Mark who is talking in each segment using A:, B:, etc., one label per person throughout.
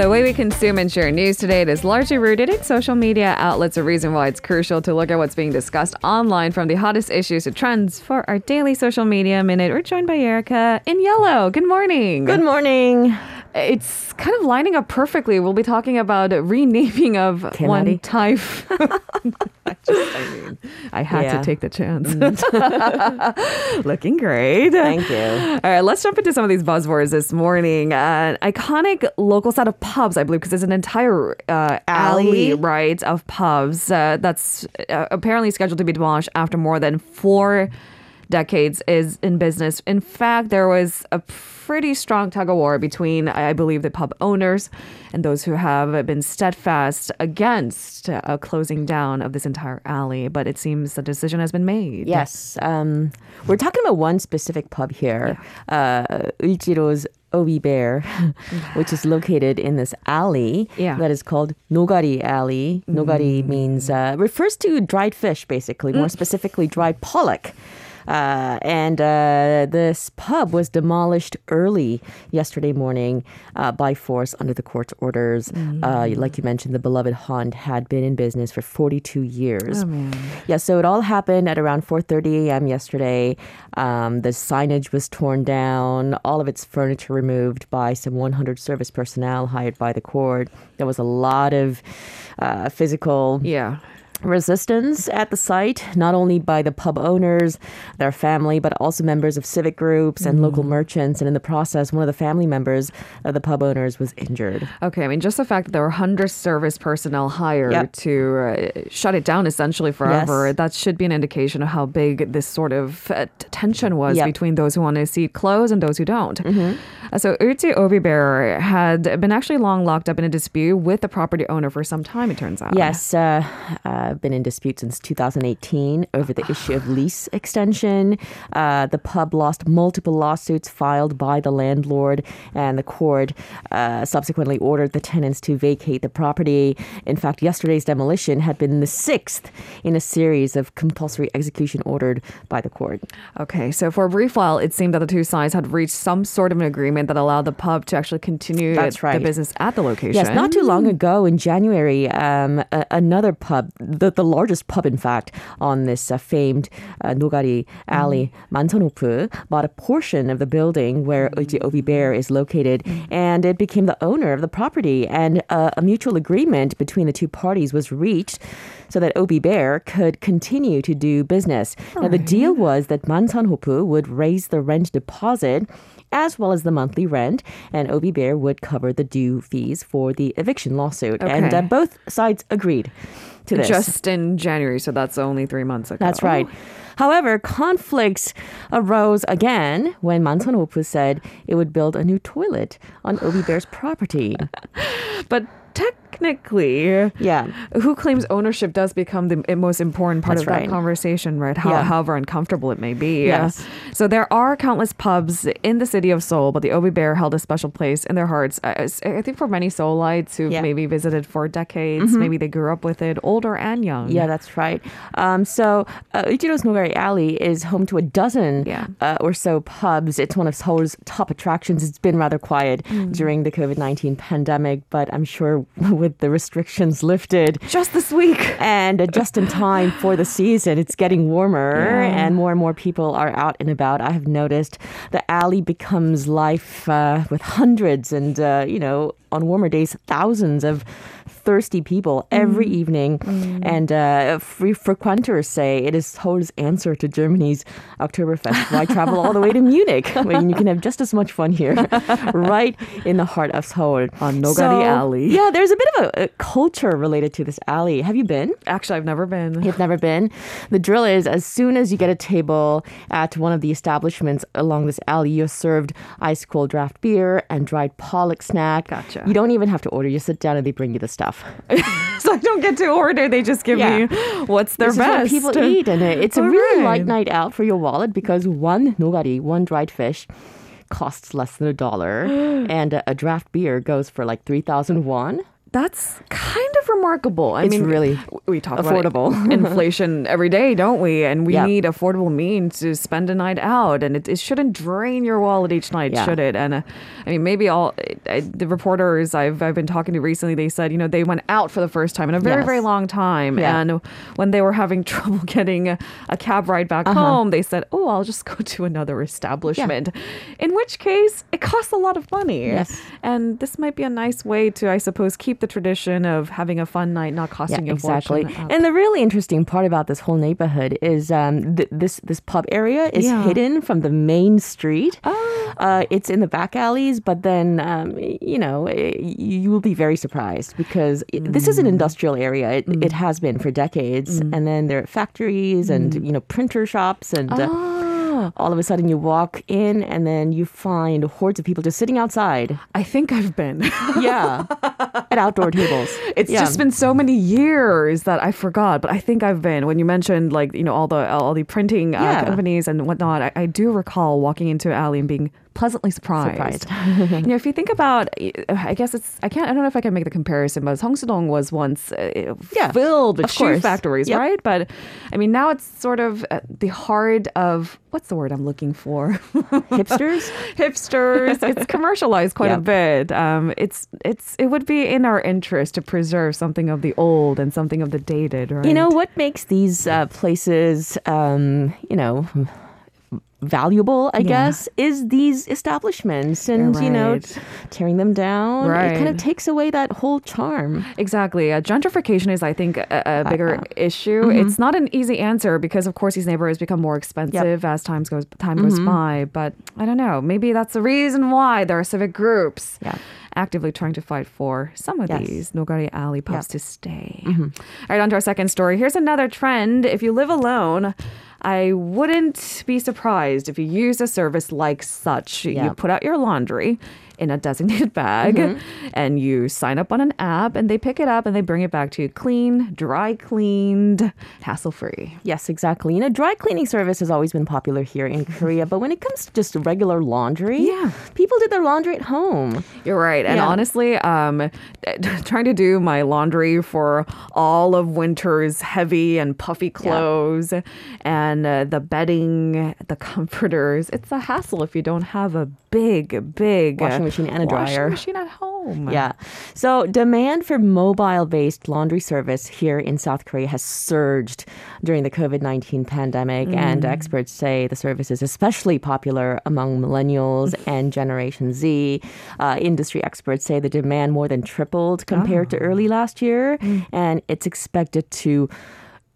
A: The way we consume and share news today is largely rooted in social media outlets, a reason why it's crucial to look at what's being discussed online from the hottest issues to trends. For our daily social media minute, we're joined by Erica in yellow. Good morning.
B: Good morning.
A: It's kind of lining up perfectly. We'll be talking about renaming of one typhoon. I just, I mean, I had
B: Yeah.
A: to take the chance. Looking great.
B: Thank you.
A: All right, let's jump into some of these buzzwords this morning. Uh, iconic local set of pubs, I believe, because there's an entire uh, alley,
B: Alley.
A: right, of pubs uh, that's uh, apparently scheduled to be demolished after more than four decades is in business. In fact, there was a pretty strong tug of war between, I believe, the pub owners and those who have been steadfast against a closing down of this entire alley. But it seems the decision has been made.
B: Yes. Um, we're talking about one specific pub here, uh, Euljiro's OB Bear, which is located in this alley
A: Yeah.
B: that is called Nogari Alley. Nogari means, uh, refers to dried fish, basically, more specifically, dried pollock. Uh, and uh, this pub was demolished early yesterday morning uh, by force under the court's orders. Uh, like you mentioned, the beloved haunt had been in business for 42 years. Yeah, so it all happened at around 4:30 a.m. yesterday. Um, the signage was torn down, all of its furniture removed by some 100 service personnel hired by the court. There was a lot of uh, physical
A: Yeah.
B: Resistance at the site, not only by the pub owners, their family, but also members of civic groups and local merchants. And in the process, one of the family members of the pub owners was injured.
A: Okay, I mean, just the fact that there were 100 service personnel hired
B: Yep.
A: to uh, shut it down essentially forever,
B: Yes.
A: that should be an indication of how big this sort of uh, tension was
B: Yep.
A: between those who want to see it close and those who don't. Uh, so, Eulji OB Bear had been actually long locked up in a dispute with the property owner for some time, it turns out.
B: Yes, uh, been in dispute since 2018 over the issue of lease extension. Uh, the pub lost multiple lawsuits filed by the landlord, and the court uh, subsequently ordered the tenants to vacate the property. In fact, yesterday's demolition had been the sixth in a series of compulsory execution ordered by the court.
A: Okay, so for a brief while, it seemed that the two sides had reached some sort of an agreement that allowed the pub to actually continue
B: That's
A: the
B: right.
A: business at the location.
B: Yes, not too long ago in January, um, a- another pub, the, the largest pub, in fact, on this uh, famed uh, Nogari alley, Manseon Hof, bought a portion of the building where Eulji OB Bear is located, and it became the owner of the property. And uh, a mutual agreement between the two parties was reached so that OB Bear could continue to do business. Now, the deal was that Manseon Hof would raise the rent deposit as well as the monthly rent, and OB Bear would cover the due fees for the eviction lawsuit. And uh, both sides agreed to this.
A: Just in January, so that's only three months ago.
B: That's right. However, conflicts arose again when Manseon Hof said it would build a new toilet on OB Bear's property.
A: But technically,
B: Yeah.
A: who claims ownership does become the most important part
B: That's
A: of that conversation, right? How,
B: Yeah.
A: However uncomfortable it may be.
B: Yes.
A: So there are countless pubs in the city of Seoul, but the OB Bear held a special place in their hearts. I, I think for many Seoulites who've
B: Yeah. Mm-hmm.
A: maybe visited for decades, maybe they grew up with it, older and young.
B: Yeah, that's right. Um, so, uh, Euljiro's Nogari Alley is home to a dozen
A: Yeah.
B: uh, or so pubs. It's one of Seoul's top attractions. It's been rather quiet during the COVID 19 pandemic, but I'm sure with the restrictions lifted,
A: Just this week.
B: and uh, just in time for the season. It's getting warmer
A: Yeah.
B: and more and more people are out and about. I have noticed the alley becomes life uh, with hundreds and, uh, you know, on warmer days, thousands of thirsty people every evening. And uh, free frequenters say it is Seoul's answer to Germany's Oktoberfest. Why travel all the way to Munich when you can have just as much fun here, right in the heart of Seoul?
A: On Nogari Alley.
B: Yeah, there's a bit of a, a culture related to this alley. Have you been?
A: Actually, I've never been.
B: You've never been. The drill is as soon as you get a table at one of the establishments along this alley, you're served ice cold draft beer and dried pollock snack.
A: Gotcha.
B: You don't even have to order. You sit down and they bring you the stuff.
A: so I don't get to order. They just give
B: Yeah.
A: me what's their
B: this
A: best.
B: is what people eat, and it- it's a
A: All
B: really
A: right.
B: light night out for your wallet because one nogari, one dried fish, costs less than a dollar, and a, a draft beer goes for like three thousand won.
A: That's kind of remarkable. I
B: It's
A: mean,
B: really
A: we talk
B: affordable.
A: about inflation every day, don't we? And we
B: Yep.
A: need affordable means to spend a night out, and it, it shouldn't drain your wallet each night,
B: Yeah.
A: should it? And uh, I mean, maybe all uh, the reporters I've I've been talking to recently, they said you know they went out for the first time in a very
B: Yes.
A: very long time,
B: Yeah.
A: and when they were having trouble getting a, a cab ride back
B: Uh-huh.
A: home, they said, "Oh, I'll just go to another establishment." In which case, it costs a lot of money.
B: Yes.
A: And this might be a nice way to, I suppose, keep the tradition of having a fun night not costing you a
B: exactly. And the really interesting part about this whole neighborhood is um, th- this this pub area is
A: Yeah.
B: hidden from the main street.
A: Oh.
B: Uh, it's in the back alleys, but then um, you know eh, you will be very surprised because it, this is an
A: Mm.
B: industrial area. It, it has been for decades, and then there are factories and
A: Mm.
B: you know printer shops and. Uh,
A: Ah,
B: all of a sudden, you walk in, and then you find hordes of people just sitting outside.
A: I think I've been.
B: Yeah, at outdoor tables.
A: It's
B: Yeah.
A: just been so many years that I forgot, but I think I've been. When you mentioned like you know all the all the printing uh,
B: Yeah.
A: companies and whatnot, I, I do recall walking into an alley and being pleasantly surprised.
B: Surprised.
A: you know, if you think about, I guess it's I can't I don't know if I can make the comparison, but Seongsu-dong was once uh,
B: Yeah,
A: filled with shoe
B: course.
A: factories,
B: Yep.
A: right? But I mean, now it's sort of uh, the heart of what's the word I'm looking for?
B: hipsters.
A: hipsters. It's commercialized quite a bit. Um, it's it's it would be in our interest to preserve something of the old and something of the dated, right?
B: You know what makes these uh, places, um, you know, valuable? I
A: Yeah.
B: guess is these establishments, and
A: You're
B: you know, tearing them down. It kind of takes away that whole charm.
A: Exactly. Uh, gentrification is, I think, a, a bigger
B: Uh,
A: issue.
B: mm-hmm.
A: It's not an easy answer because, of course, these neighborhoods become more expensive as time goes time goes
B: Mm-hmm.
A: by. But I don't know. Maybe that's the reason why there are civic groups
B: Yeah.
A: actively trying to fight for some of
B: Yes.
A: these Nogari Alley pubs
B: Yeah.
A: to stay. All right, on to our second story. Here's another trend. If you live alone, I wouldn't be surprised if you use a service like such. You put out your laundry in a designated bag and you sign up on an app and they pick it up and they bring it back to you clean, dry cleaned, hassle free.
B: Yes, exactly. You know, dry cleaning service has always been popular here in Korea, but when it comes to just regular laundry,
A: Yeah.
B: people did their laundry at home.
A: You're right. And
B: Yeah.
A: honestly, um, trying to do my laundry for all of winter's heavy and puffy clothes and uh, the bedding, the comforters, it's a hassle if you don't have a big, big
B: Washing machine and a
A: washing
B: dryer.
A: machine at home.
B: Yeah. So demand for mobile based laundry service here in South Korea has surged during the COVID 19 pandemic. And mm. experts say the service is especially popular among millennials and Generation Z. Uh, industry experts say the demand more than tripled compared to ah. early last year. Mm. And it's expected to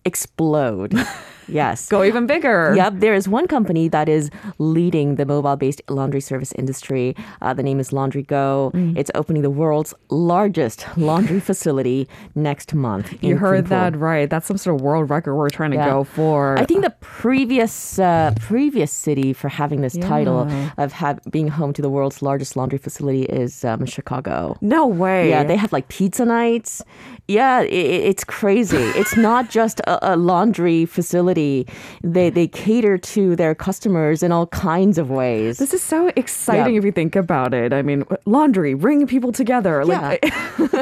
B: explode. yes.
A: Go even bigger.
B: Yep, there is one company that is leading the mobile-based laundry service industry. Uh, the name is Laundrygo.
A: Mm.
B: It's opening the world's largest laundry facility next month.
A: You heard that right. That's some sort of world record we're trying to
B: Yeah.
A: go for.
B: I think the previous uh, previous city for having this title of have, being home to the world's largest laundry facility is um, Chicago.
A: no way.
B: Yeah, they have like pizza nights. Yeah, i i- it's crazy. it's not just a, a laundry facility. They they cater to their customers in all kinds of ways.
A: This is so exciting
B: Yeah.
A: if you think about it. I mean, laundry, bring people together. Like, because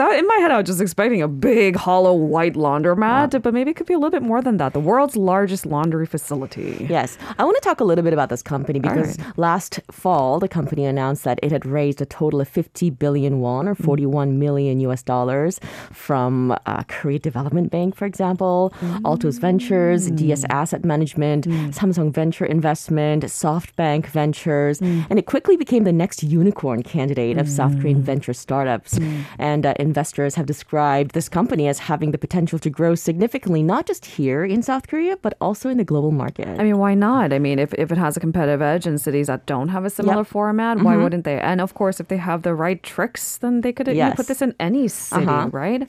A: in my head, I was just expecting a big, hollow, white laundromat, but maybe it could be a little bit more than that. The world's largest laundry facility.
B: Yes. I want to talk a little bit about this company because
A: right.
B: last fall, the company announced that it had raised a total of 50 billion won or 41 million US dollars from uh, Korea Development Bank, for example, Altos Ventures, mm. DS Asset Management, mm. Samsung Venture Investment, SoftBank Ventures, mm. and it quickly became the next unicorn candidate of South Korean venture startups. And uh, investors have described this company as having the potential to grow significantly, not just here in South Korea, but also in the global market.
A: I mean, why not? I mean, if, if it has a competitive edge in cities that don't have a similar
B: Yep.
A: format, why mm-hmm. wouldn't they? And of course, if they have the right tricks, then they could you know, put this in any city,
B: Uh-huh.
A: right?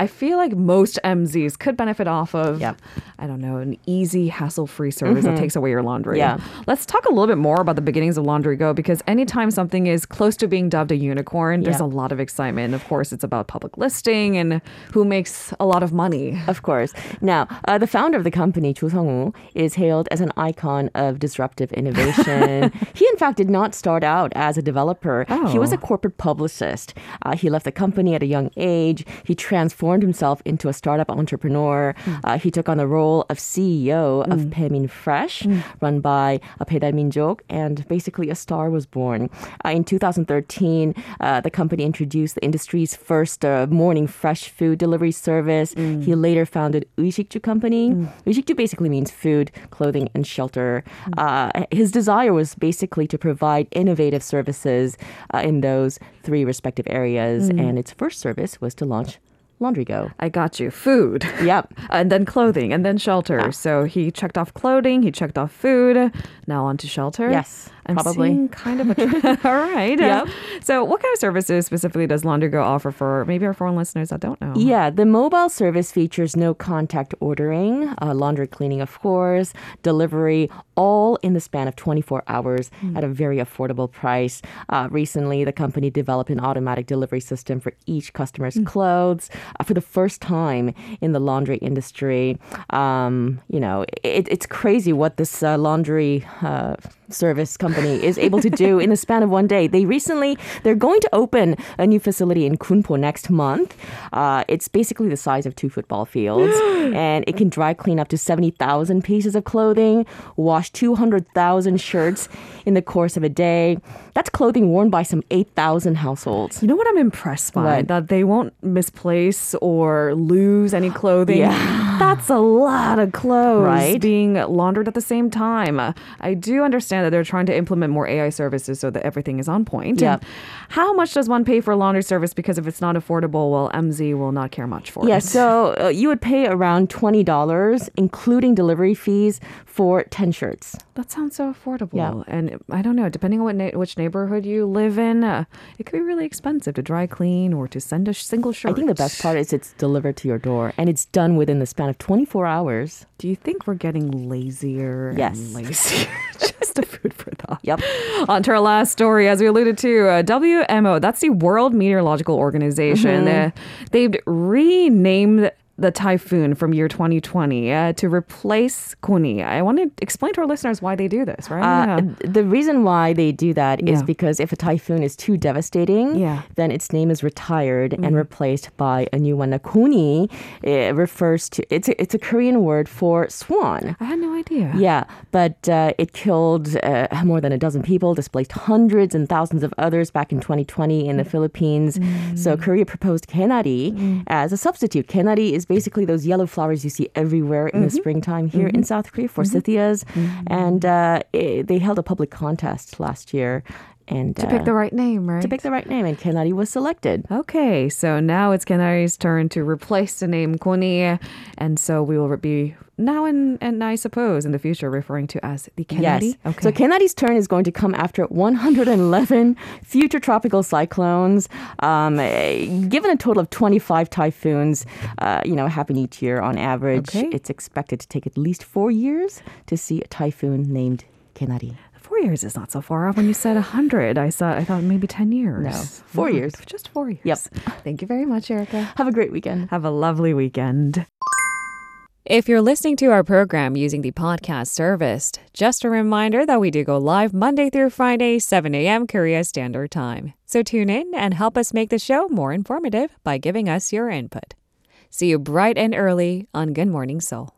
A: I feel like most MZs could benefit off of,
B: Yep.
A: I don't know, an easy, hassle-free service that takes away your laundry.
B: Yeah.
A: Let's talk a little bit more about the beginnings of Laundrygo because anytime something is close to being dubbed a unicorn, there's a lot of excitement. Of course, it's about public listing and who makes a lot of money.
B: Of course. Now, uh, the founder of the company, Chu Sung-woo, is hailed as an icon of disruptive innovation. he, in fact, did not start out as a developer. Oh. He was
A: Oh.
B: a corporate publicist. Uh, he left the company at a young age. He transformed himself into a startup entrepreneur. Uh, he took on the role of CEO of Baemin Fresh, run by uh, Baedal Minjok, and basically a star was born. Uh, in 2013, uh, the company introduced the industry's first uh, morning fresh food delivery service. He later founded Uishikju Company. Uishikju basically means food, clothing, and shelter. Uh, his desire was basically to provide innovative services uh, in those three respective areas, and its first service was to launch Laundrygo.
A: I got you. Food.
B: Yep.
A: And then clothing and then shelter. So he checked off clothing, he checked off food. Now on to shelter.
B: Yes,
A: I'm
B: probably.
A: kind of a trend. All right.
B: Yep.
A: So what kind of services specifically does Laundrygo offer for maybe our foreign listeners that don't know?
B: Yeah, the mobile service features no contact ordering, uh, laundry cleaning, of course, delivery, all in the span of 24 hours at a very affordable price. Uh, recently, the company developed an automatic delivery system for each customer's clothes uh, for the first time in the laundry industry. Um, you know, it, it's crazy what this uh, laundry uh, service company is able to do in the span of one day. They recently they're going to open a new facility in Gunpo next month. Uh, it's basically the size of two football fields, and it can dry clean up to seventy thousand pieces of clothing, wash two hundred thousand shirts in the course of a day. That's clothing worn by some eight thousand households.
A: You know what I'm impressed by?
B: What?
A: That they won't misplace or lose any clothing.
B: Yeah.
A: That's a lot of clothes
B: Right?
A: being laundered at the same time. I do understand that they're trying to implement more AI services so that everything is on point.
B: Yep.
A: And How much does one pay for a laundry service? Because if it's not affordable, well, MZ will not care much for
B: Yeah,
A: it.
B: Yeah, so uh, you would pay around twenty dollars, including delivery fees, for ten shirts.
A: That sounds so affordable.
B: Yeah.
A: And I don't know, depending on what na- which neighborhood you live in, uh, it could be really expensive to dry clean or to send a sh- single shirt.
B: I think the best part is it's delivered to your door, and it's done within the span of twenty four hours.
A: Do you think we're getting lazier
B: Yes.
A: and lazier? Just food for thought.
B: Yep.
A: On to our last story, as we alluded to, uh, WMO, that's the World Meteorological Organization.
B: Mm-hmm.
A: Uh, they've renamed the typhoon from year 2020 uh, to replace Goni. I want to explain to our listeners why they do this, right?
B: Uh, the reason why they do that is
A: Yeah.
B: because if a typhoon is too devastating,
A: Yeah.
B: then its name is retired and replaced by a new one. Now, Goni it refers to it's a, it's a Korean word for swan.
A: I had no idea.
B: Yeah, but uh, it killed uh, more than a dozen people, displaced hundreds and thousands of others back in 2020 in the Philippines. So Korea proposed Gaenari as a substitute. Gaenari is basically those yellow flowers you see everywhere in the mm-hmm. springtime here in mm-hmm. South Korea, forsythias, mm-hmm. and uh, it, they held a public contest last year. And
A: To pick the right name, right?
B: to pick the right name, and Gaenari was selected.
A: Okay, so now it's Gaenari's turn to replace the name Goni, and so we will be now and and I suppose in the future referring to as the Gaenari.
B: Yes.
A: Okay.
B: So Gaenari's turn is going to come after 111 future tropical cyclones. Um, given a total of 25 typhoons, uh, you know, happen each year on average,
A: Okay.
B: it's expected to take at least four years to see a typhoon named Gaenari.
A: Four years is not so far off. When you said a hundred, I saw I thought maybe ten years.
B: No, four years.
A: Just four years.
B: Yep.
A: Thank you very much, Erica.
B: Have a great weekend.
A: Have a lovely weekend.
C: If you're listening to our program using the podcast service, just a reminder that we do go live Monday through Friday, 7 a.m. Korea Standard Time. So tune in and help us make the show more informative by giving us your input. See you bright and early on Good Morning Seoul.